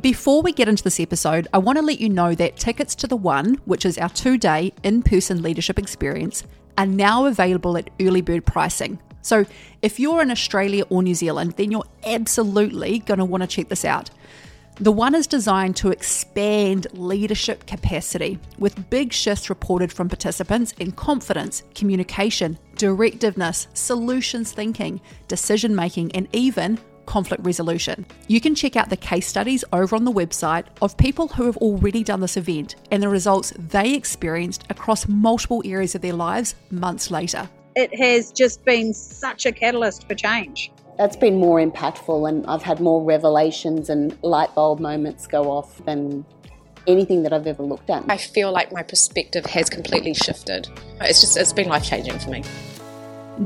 Before we get into this episode, I want to let you know that tickets to the One, which is our two day in person leadership experience, are now available at early bird pricing. So if you're in Australia or New Zealand, then you're absolutely going to want to check this out. The one is designed to expand leadership capacity with big shifts reported from participants in confidence, communication, directiveness, solutions thinking, decision making, and even conflict resolution. You can check out the case studies over on the website of people who have already done this event and the results they experienced across multiple areas of their lives months later. It has just been such a catalyst for change. That's been more impactful, and I've had more revelations and light bulb moments go off than anything that I've ever looked at. I feel like my perspective has completely shifted. It's just, it's been life changing for me.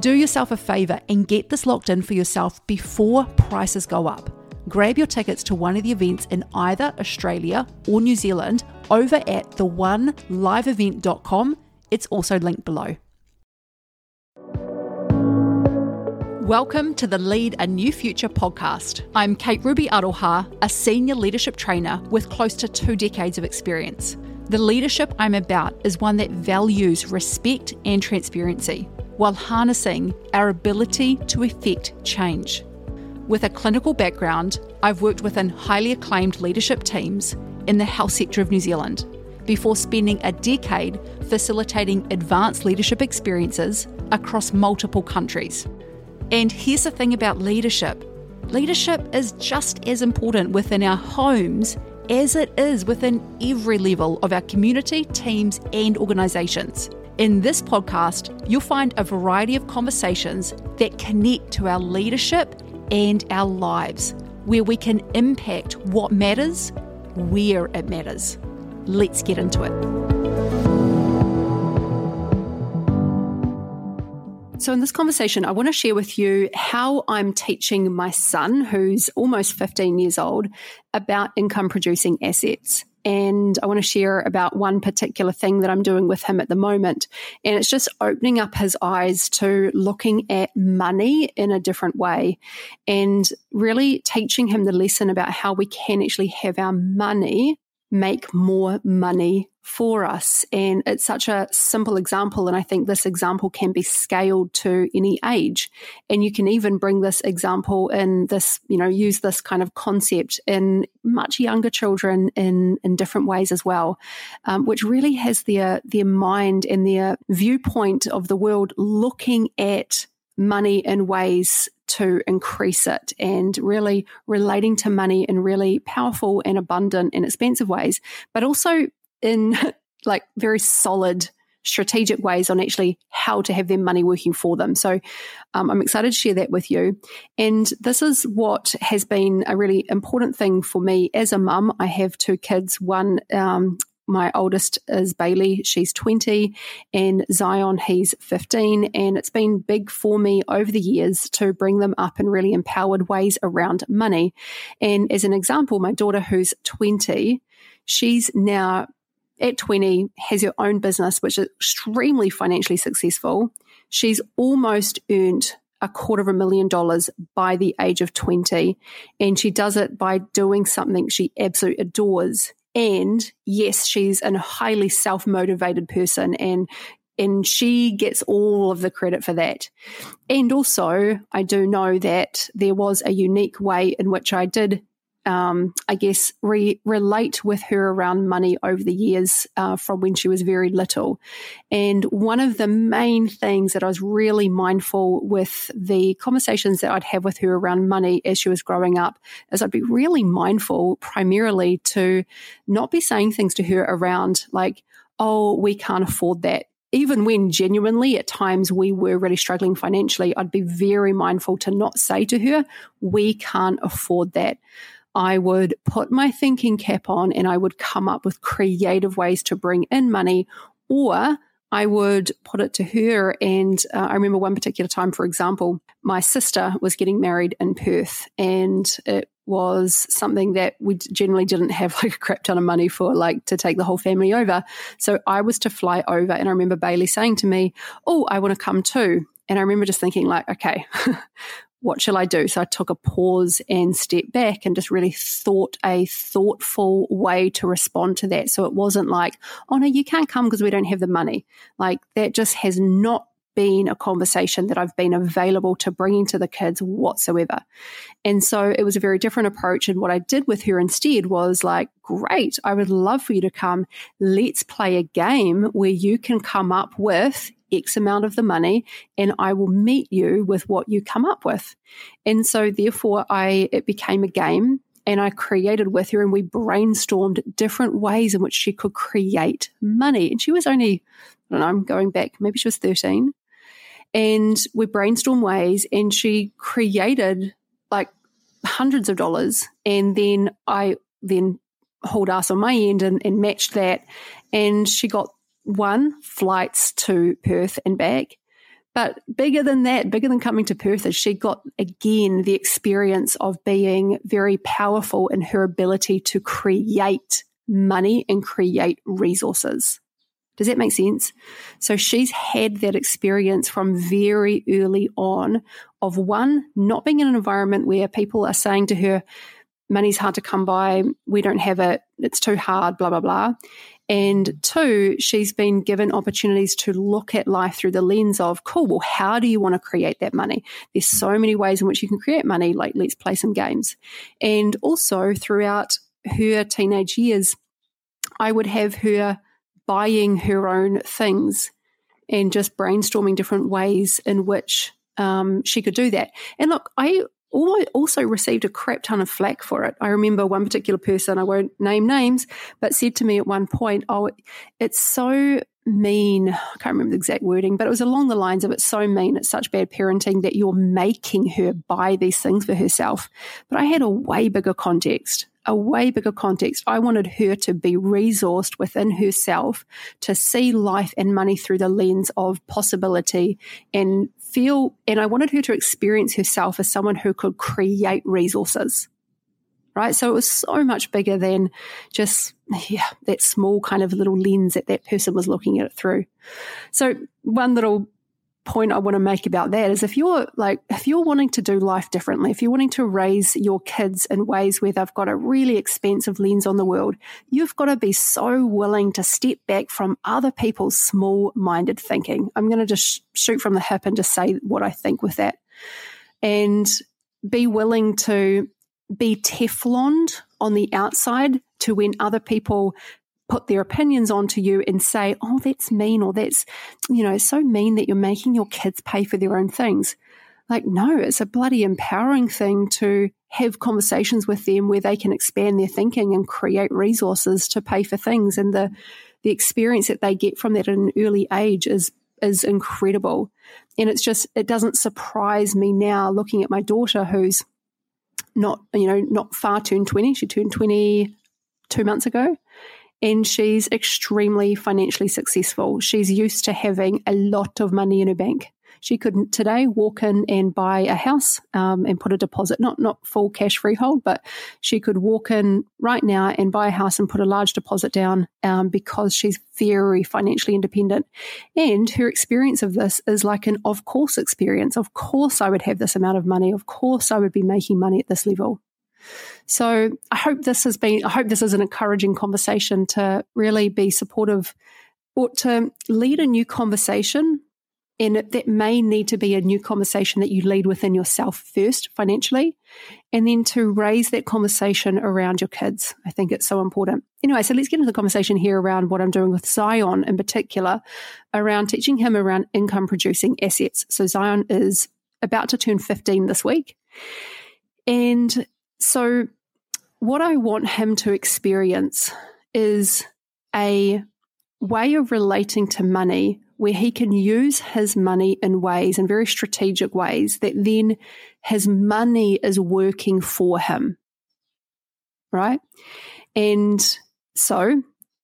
Do yourself a favour and get this locked in for yourself before prices go up. Grab your tickets to one of the events in either Australia or New Zealand over at theoneliveevent.com. It's also linked below. Welcome to the Lead a New Future podcast. I'm Kate Ruby Aroha, a senior leadership trainer with close to two decades of experience. The leadership I'm about is one that values respect and transparency while harnessing our ability to effect change. With a clinical background, I've worked within highly acclaimed leadership teams in the health sector of New Zealand before spending a decade facilitating advanced leadership experiences across multiple countries. And here's the thing about leadership leadership is just as important within our homes as it is within every level of our community, teams, and organisations. In this podcast, you'll find a variety of conversations that connect to our leadership and our lives, where we can impact what matters, where it matters. Let's get into it. So, in this conversation, I want to share with you how I'm teaching my son, who's almost 15 years old, about income producing assets and I want to share about one particular thing that I'm doing with him at the moment. And it's just opening up his eyes to looking at money in a different way and really teaching him the lesson about how we can actually have our money make more money for us. And it's such a simple example. And I think this example can be scaled to any age. And you can even bring this example in this, you know, use this kind of concept in much younger children in, in different ways as well, um, which really has their, their mind and their viewpoint of the world looking at money in ways to increase it and really relating to money in really powerful and abundant and expensive ways, but also in like very solid strategic ways on actually how to have their money working for them. So um, I'm excited to share that with you. And this is what has been a really important thing for me as a mum. I have two kids. One, um, my oldest is Bailey, she's 20, and Zion, he's 15. And it's been big for me over the years to bring them up in really empowered ways around money. And as an example, my daughter, who's 20, she's now at 20 has her own business, which is extremely financially successful. She's almost earned a quarter of a million dollars by the age of 20. And she does it by doing something she absolutely adores. And yes, she's a highly self motivated person and and she gets all of the credit for that. And also, I do know that there was a unique way in which I did um, I guess, re- relate with her around money over the years uh, from when she was very little. And one of the main things that I was really mindful with the conversations that I'd have with her around money as she was growing up is I'd be really mindful primarily to not be saying things to her around like, oh, we can't afford that even when genuinely at times we were really struggling financially, I'd be very mindful to not say to her, we can't afford that. I would put my thinking cap on and I would come up with creative ways to bring in money or I would put it to her. And uh, I remember one particular time, for example, my sister was getting married in Perth and it was something that we generally didn't have like a crap ton of money for, like to take the whole family over. So I was to fly over. And I remember Bailey saying to me, Oh, I want to come too. And I remember just thinking, like, okay, what shall I do? So I took a pause and stepped back and just really thought a thoughtful way to respond to that. So it wasn't like, oh no, you can't come because we don't have the money. Like that just has not been a conversation that I've been available to bringing to the kids whatsoever. And so it was a very different approach. And what I did with her instead was like, great, I would love for you to come. Let's play a game where you can come up with X amount of the money and I will meet you with what you come up with. And so therefore I it became a game and I created with her and we brainstormed different ways in which she could create money. And she was only, I don't know, I'm going back, maybe she was 13 and we brainstormed ways and she created like hundreds of dollars and then i then hauled ass on my end and, and matched that and she got one flights to perth and back but bigger than that bigger than coming to perth is she got again the experience of being very powerful in her ability to create money and create resources does that make sense? So she's had that experience from very early on of one, not being in an environment where people are saying to her, money's hard to come by, we don't have it, it's too hard, blah, blah, blah. And two, she's been given opportunities to look at life through the lens of, cool, well, how do you want to create that money? There's so many ways in which you can create money, like let's play some games. And also throughout her teenage years, I would have her buying her own things and just brainstorming different ways in which um, she could do that. And look, I also received a crap ton of flack for it. I remember one particular person, I won't name names, but said to me at one point, Oh, it's so mean. I can't remember the exact wording, but it was along the lines of it's so mean, it's such bad parenting that you're making her buy these things for herself. But I had a way bigger context a way bigger context. I wanted her to be resourced within herself to see life and money through the lens of possibility and feel, and I wanted her to experience herself as someone who could create resources. Right. So it was so much bigger than just, yeah, that small kind of little lens that that person was looking at it through. So one little point I want to make about that is if you're like, if you're wanting to do life differently, if you're wanting to raise your kids in ways where they've got a really expensive lens on the world, you've got to be so willing to step back from other people's small minded thinking. I'm going to just shoot from the hip and just say what I think with that. And be willing to be Tefloned on the outside to when other people put their opinions onto you and say, oh, that's mean or that's, you know, so mean that you're making your kids pay for their own things. Like, no, it's a bloody empowering thing to have conversations with them where they can expand their thinking and create resources to pay for things. And the, the experience that they get from that at an early age is is incredible. And it's just it doesn't surprise me now looking at my daughter who's not, you know, not far turned 20. She turned 20 two months ago and she's extremely financially successful. She's used to having a lot of money in her bank. She could today walk in and buy a house um, and put a deposit, not not full cash freehold, but she could walk in right now and buy a house and put a large deposit down um, because she's very financially independent. And her experience of this is like an of course experience. Of course, I would have this amount of money. Of course, I would be making money at this level. So I hope this has been, I hope this is an encouraging conversation to really be supportive or to lead a new conversation. And that may need to be a new conversation that you lead within yourself first financially, and then to raise that conversation around your kids. I think it's so important. Anyway, so let's get into the conversation here around what I'm doing with Zion in particular, around teaching him around income producing assets. So Zion is about to turn 15 this week. And so, what I want him to experience is a way of relating to money where he can use his money in ways, in very strategic ways, that then his money is working for him. Right? And so,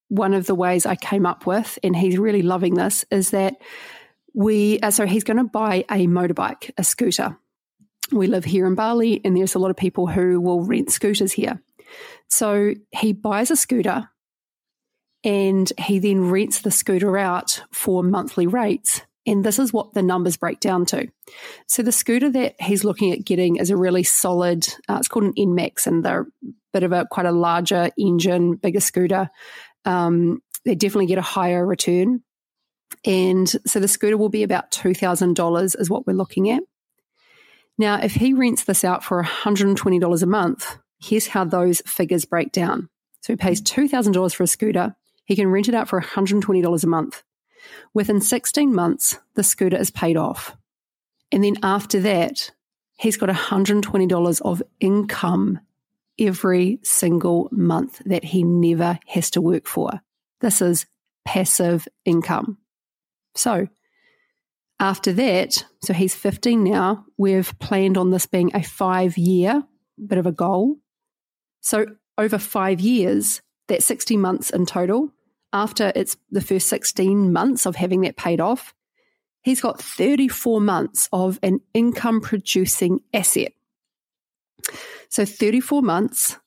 one of the ways I came up with, and he's really loving this, is that we, uh, so he's going to buy a motorbike, a scooter we live here in Bali, and there's a lot of people who will rent scooters here. So he buys a scooter and he then rents the scooter out for monthly rates. And this is what the numbers break down to. So the scooter that he's looking at getting is a really solid, uh, it's called an NMAX and they're a bit of a quite a larger engine, bigger scooter. Um, they definitely get a higher return. And so the scooter will be about $2,000 is what we're looking at. Now, if he rents this out for $120 a month, here's how those figures break down. So he pays $2,000 for a scooter. He can rent it out for $120 a month. Within 16 months, the scooter is paid off. And then after that, he's got $120 of income every single month that he never has to work for. This is passive income. So after that, so he's 15 now, we've planned on this being a five year bit of a goal. So over five years, that's 60 months in total, after it's the first 16 months of having that paid off, he's got 34 months of an income producing asset. So 34 months,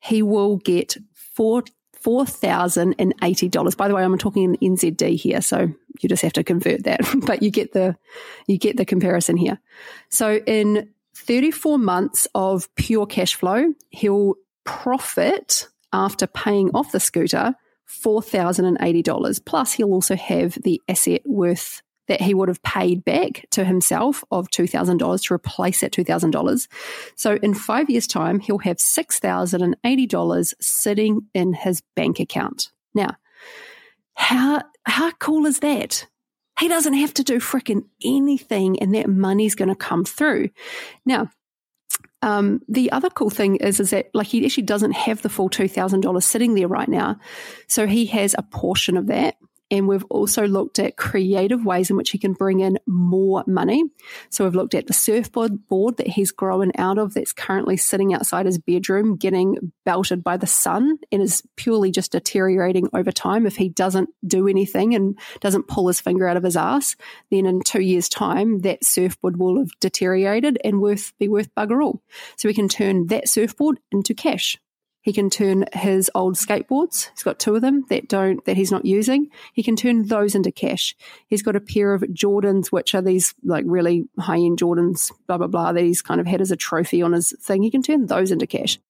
he will get four $4,080. By the way, I'm talking in NZD here, so you just have to convert that, but you get the you get the comparison here. So in 34 months of pure cash flow, he'll profit after paying off the scooter $4,080. Plus, he'll also have the asset worth that he would have paid back to himself of $2,000 to replace that $2,000. So in five years' time, he'll have $6,080 sitting in his bank account. Now, how, how cool is that? He doesn't have to do freaking anything and that money's going to come through. Now, um, the other cool thing is, is that like he actually doesn't have the full two thousand dollars sitting there right now, so he has a portion of that. And we've also looked at creative ways in which he can bring in more money. So we've looked at the surfboard board that he's growing out of that's currently sitting outside his bedroom, getting belted by the sun and is purely just deteriorating over time. If he doesn't do anything and doesn't pull his finger out of his ass, then in two years' time, that surfboard will have deteriorated and worth be worth bugger all. So we can turn that surfboard into cash. He can turn his old skateboards. He's got two of them that don't that he's not using. He can turn those into cash. He's got a pair of Jordans, which are these like really high end Jordans, blah blah blah, that he's kind of had as a trophy on his thing. He can turn those into cash.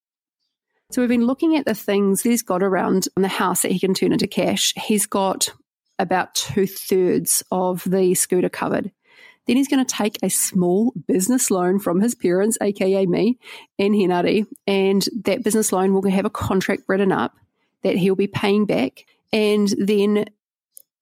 So we've been looking at the things he's got around the house that he can turn into cash. He's got about two thirds of the scooter covered. Then he's going to take a small business loan from his parents, aka me and Hinari, and that business loan will have a contract written up that he'll be paying back, and then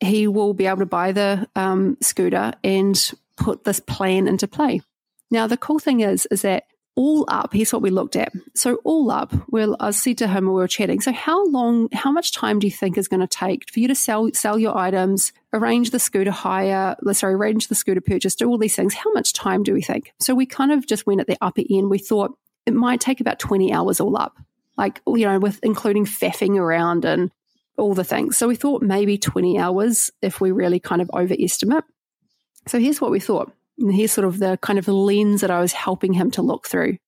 he will be able to buy the um, scooter and put this plan into play. Now, the cool thing is, is that all up, here's what we looked at. So all up, well, I said to him we were chatting, so how long, how much time do you think is going to take for you to sell sell your items, arrange the scooter hire, sorry, arrange the scooter purchase, do all these things? How much time do we think? So we kind of just went at the upper end. We thought it might take about 20 hours all up, like, you know, with including faffing around and all the things. So we thought maybe 20 hours if we really kind of overestimate. So here's what we thought. And here's sort of the kind of lens that I was helping him to look through.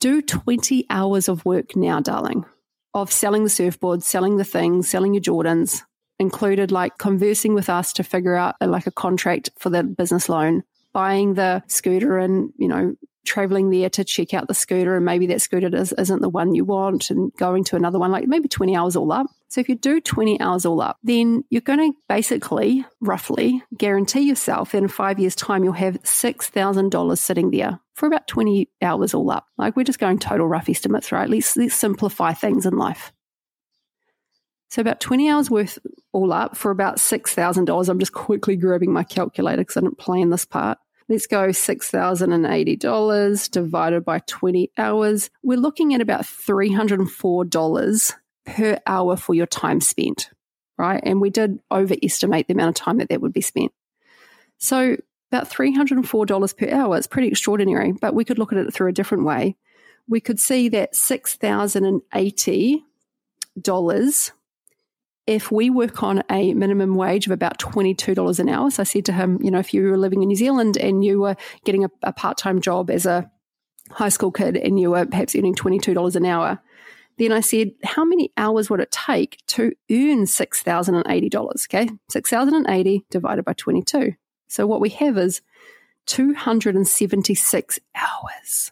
Do 20 hours of work now, darling, of selling the surfboard, selling the things, selling your Jordans, included like conversing with us to figure out uh, like a contract for the business loan, buying the scooter and, you know, traveling there to check out the scooter and maybe that scooter is, isn't the one you want and going to another one, like maybe 20 hours all up. So if you do 20 hours all up, then you're going to basically, roughly, guarantee yourself that in five years' time, you'll have $6,000 sitting there for about 20 hours all up. Like we're just going total rough estimates, right? Let's, let's simplify things in life. So about 20 hours worth all up for about $6,000. I'm just quickly grabbing my calculator because I didn't plan this part. Let's go $6,080 divided by 20 hours. We're looking at about $304 per hour for your time spent, right? And we did overestimate the amount of time that that would be spent. So about $304 per hour is pretty extraordinary, but we could look at it through a different way. We could see that $6,080 if we work on a minimum wage of about $22 an hour, so I said to him, you know, if you were living in New Zealand and you were getting a, a part time job as a high school kid and you were perhaps earning $22 an hour, then I said, how many hours would it take to earn $6,080? Okay, 6,080 divided by 22. So what we have is 276 hours.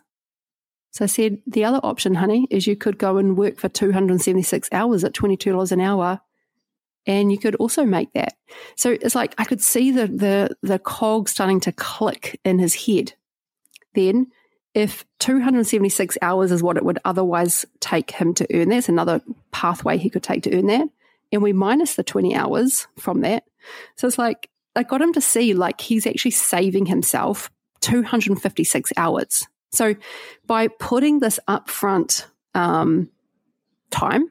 So I said, the other option, honey, is you could go and work for 276 hours at $22 an hour and you could also make that. So it's like I could see the the the cog starting to click in his head. Then if 276 hours is what it would otherwise take him to earn, that's another pathway he could take to earn that. And we minus the 20 hours from that. So it's like I got him to see like he's actually saving himself 256 hours. So by putting this upfront um, time,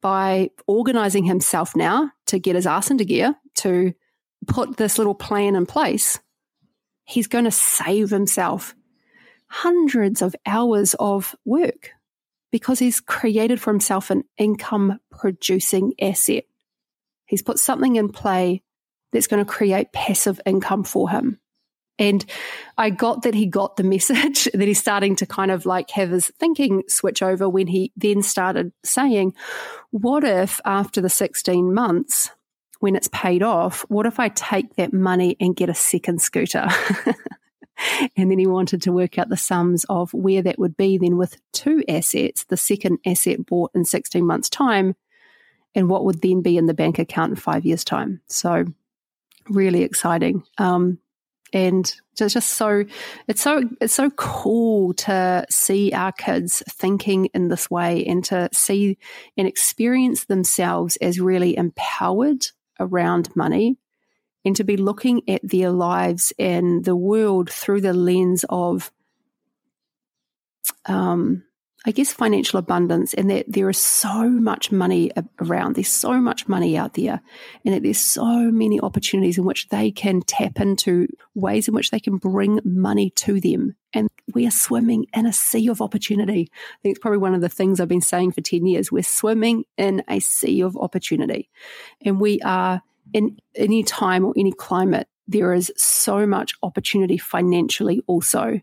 by organizing himself now to get his ass into gear, to put this little plan in place, he's going to save himself hundreds of hours of work because he's created for himself an income producing asset. He's put something in play that's going to create passive income for him. And I got that he got the message that he's starting to kind of like have his thinking switch over when he then started saying, What if after the 16 months, when it's paid off, what if I take that money and get a second scooter? and then he wanted to work out the sums of where that would be then with two assets, the second asset bought in 16 months' time, and what would then be in the bank account in five years' time. So really exciting. Um, and it's just so it's so it's so cool to see our kids thinking in this way and to see and experience themselves as really empowered around money and to be looking at their lives and the world through the lens of um, I guess, financial abundance and that there is so much money around. There's so much money out there, and that there's so many opportunities in which they can tap into ways in which they can bring money to them. And we are swimming in a sea of opportunity. I think it's probably one of the things I've been saying for 10 years. We're swimming in a sea of opportunity. And we are in any time or any climate, there is so much opportunity financially also.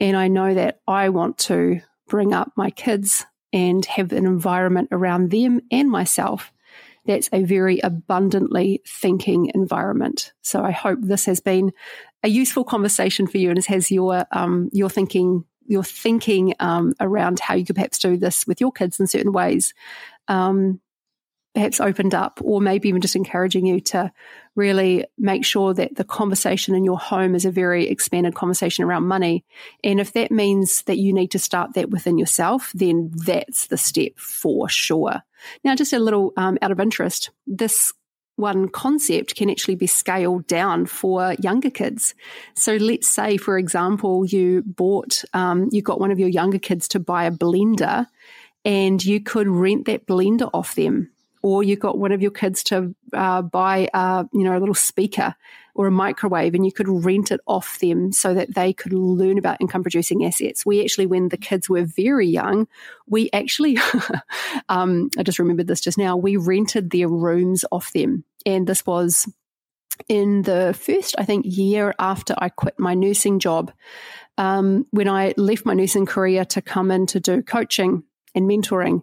And I know that I want to bring up my kids and have an environment around them and myself that's a very abundantly thinking environment. So I hope this has been a useful conversation for you and has your um, your thinking your thinking um, around how you could perhaps do this with your kids in certain ways um, perhaps opened up, or maybe even just encouraging you to really make sure that the conversation in your home is a very expanded conversation around money. And if that means that you need to start that within yourself, then that's the step for sure. Now, just a little um, out of interest, this one concept can actually be scaled down for younger kids. So let's say, for example, you bought, um, you got one of your younger kids to buy a blender and you could rent that blender off them or you got one of your kids to uh, buy a you know a little speaker or a microwave and you could rent it off them so that they could learn about income producing assets. We actually when the kids were very young we actually um, i just remembered this just now we rented their rooms off them. And this was in the first i think year after i quit my nursing job um, when i left my nursing career to come in to do coaching and mentoring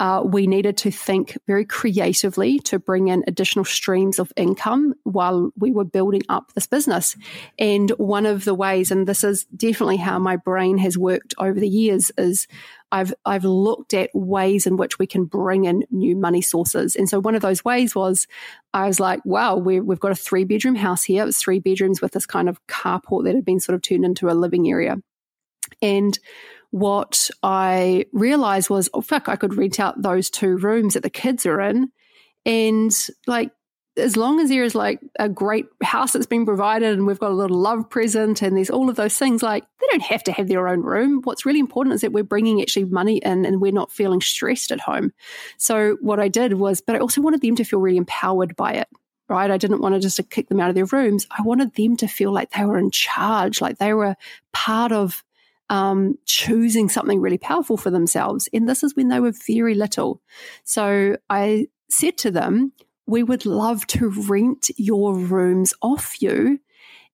uh, we needed to think very creatively to bring in additional streams of income while we were building up this business. And one of the ways, and this is definitely how my brain has worked over the years, is I've I've looked at ways in which we can bring in new money sources. And so one of those ways was I was like, wow, we have got a three bedroom house here. It was three bedrooms with this kind of carport that had been sort of turned into a living area. And what I realized was, oh, fuck, I could rent out those two rooms that the kids are in. And like, as long as there is like a great house that's been provided and we've got a little love present and there's all of those things, like they don't have to have their own room. What's really important is that we're bringing actually money in and we're not feeling stressed at home. So what I did was, but I also wanted them to feel really empowered by it right? I didn't want to just kick them out of their rooms. I wanted them to feel like they were in charge, like they were part of um, choosing something really powerful for themselves. And this is when they were very little. So I said to them, We would love to rent your rooms off you.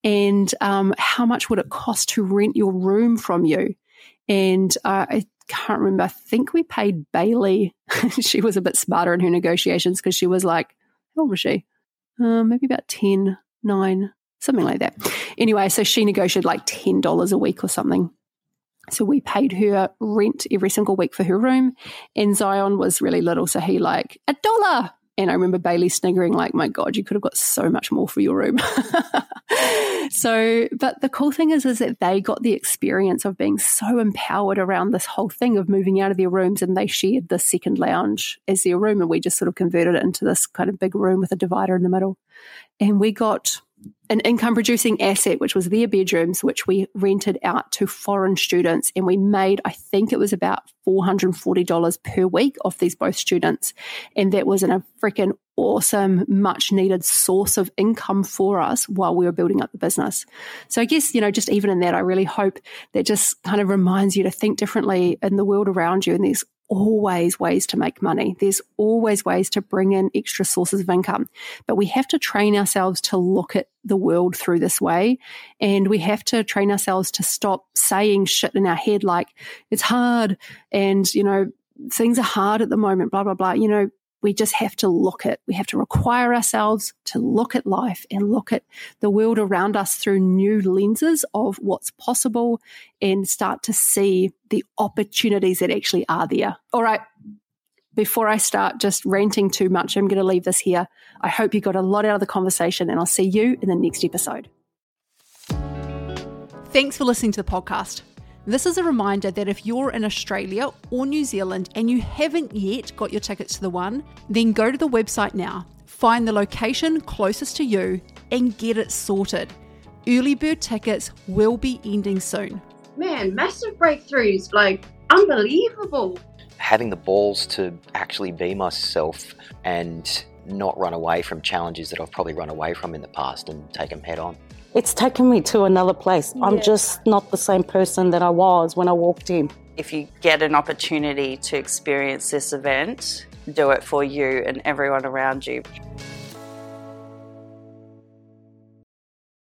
And um, how much would it cost to rent your room from you? And uh, I can't remember. I think we paid Bailey. she was a bit smarter in her negotiations because she was like, how old was she? Uh, maybe about 10, 9, something like that. Anyway, so she negotiated like $10 a week or something. So we paid her rent every single week for her room. And Zion was really little. So he like, a dollar. And I remember Bailey sniggering, like, my God, you could have got so much more for your room. so, but the cool thing is, is that they got the experience of being so empowered around this whole thing of moving out of their rooms and they shared the second lounge as their room. And we just sort of converted it into this kind of big room with a divider in the middle. And we got an income producing asset, which was their bedrooms, which we rented out to foreign students. And we made, I think it was about $440 per week off these both students. And that was a freaking awesome, much needed source of income for us while we were building up the business. So I guess, you know, just even in that, I really hope that just kind of reminds you to think differently in the world around you. And there's always ways to make money. There's always ways to bring in extra sources of income. But we have to train ourselves to look at the world through this way. And we have to train ourselves to stop saying shit in our head like, it's hard and, you know, things are hard at the moment, blah, blah, blah. You know, we just have to look at, we have to require ourselves to look at life and look at the world around us through new lenses of what's possible and start to see the opportunities that actually are there. All right. Before I start just ranting too much, I'm going to leave this here. I hope you got a lot out of the conversation and I'll see you in the next episode. Thanks for listening to the podcast. This is a reminder that if you're in Australia or New Zealand and you haven't yet got your tickets to the one, then go to the website now, find the location closest to you, and get it sorted. Early bird tickets will be ending soon. Man, massive breakthroughs, like unbelievable. Having the balls to actually be myself and not run away from challenges that I've probably run away from in the past and take them head on it's taken me to another place. Yeah. I'm just not the same person that I was when I walked in. If you get an opportunity to experience this event, do it for you and everyone around you.